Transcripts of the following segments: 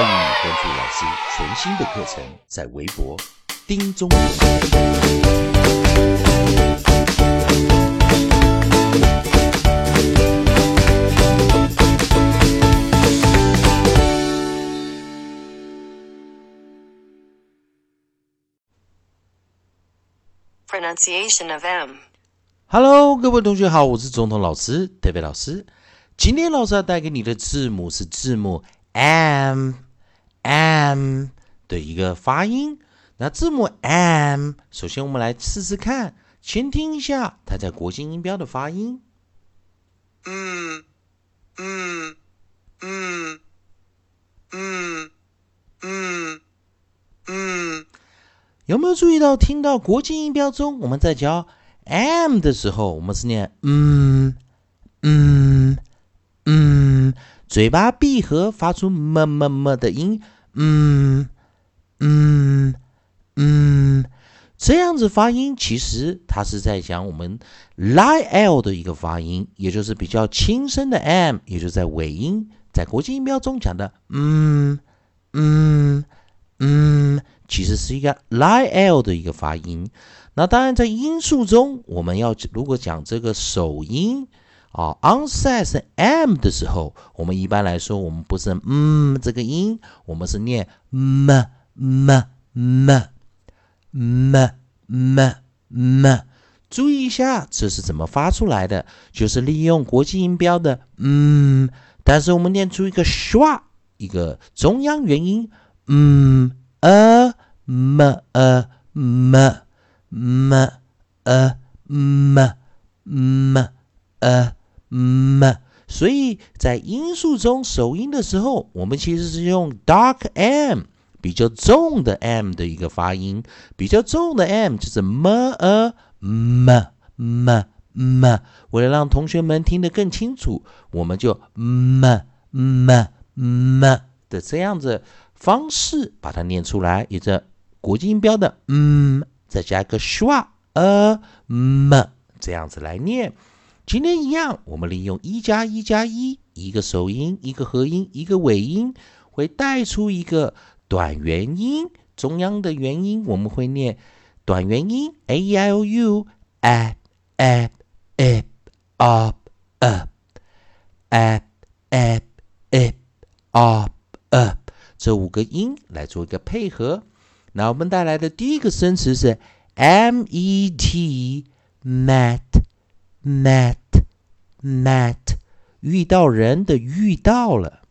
欢迎你关注老师全新的课程，在微博丁中。Pronunciation of M. Hello，各位同学好，我是总统老师 David 老师。今天老师要带给你的字母是字母 M M 的一个发音。那字母 M，首先我们来试试看，先听一下它在国际音标的发音。嗯嗯嗯嗯嗯嗯，有没有注意到，听到国际音标中，我们在教 M 的时候，我们是念嗯嗯嗯，嘴巴闭合，发出么么么的音，嗯嗯嗯，这样子发音，其实它是在讲我们 lie l 的一个发音，也就是比较轻声的 m，也就在尾音，在国际音标中讲的嗯嗯嗯，其实是一个 lie l 的一个发音。那当然，在音素中，我们要如果讲这个首音啊，onset 是 m 的时候，我们一般来说，我们不是嗯这个音，我们是念么么么么么么。注意一下，这是怎么发出来的？就是利用国际音标的嗯，但是我们念出一个 schwa，一个中央元音，嗯呃么呃么。么呃么么呃 m，，所以在音素中首音的时候，我们其实是用 dark m 比较重的 m 的一个发音，比较重的 m 就是么呃么么么。为了让同学们听得更清楚，我们就么么么的这样子方式把它念出来，也是国际音标的嗯。再加一个 schwa a m 这样子来念。今天一样，我们利用一加一加一，一个首音，一个合音，一个尾音，会带出一个短元音。中央的元音我们会念短元音 a e i o u a a a up up a a a up up 这五个音来做一个配合。那我们带来的第一个生词是 m e t met met met 遇到人的遇到了。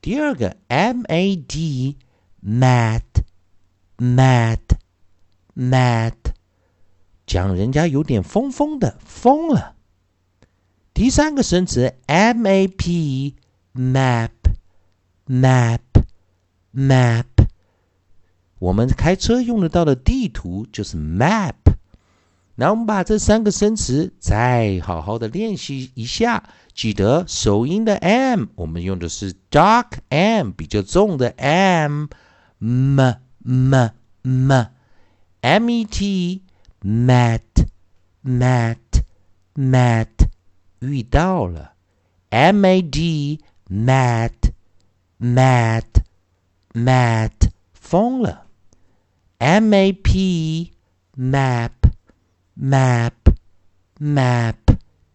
第二个 m a d mat mat mat 讲人家有点疯疯的疯了。第三个生词 m a p map map map 我们开车用得到的地图就是 map。那我们把这三个生词再好好的练习一下。记得首音的 m，我们用的是 dark m，比较重的 m，m m m m e t met met met 遇到了 m a d mat mat mat 疯了。M A P map map map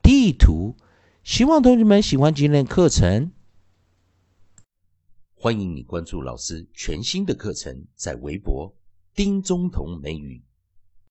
地图，希望同学们喜欢今天的课程。欢迎你关注老师全新的课程，在微博丁中同美语。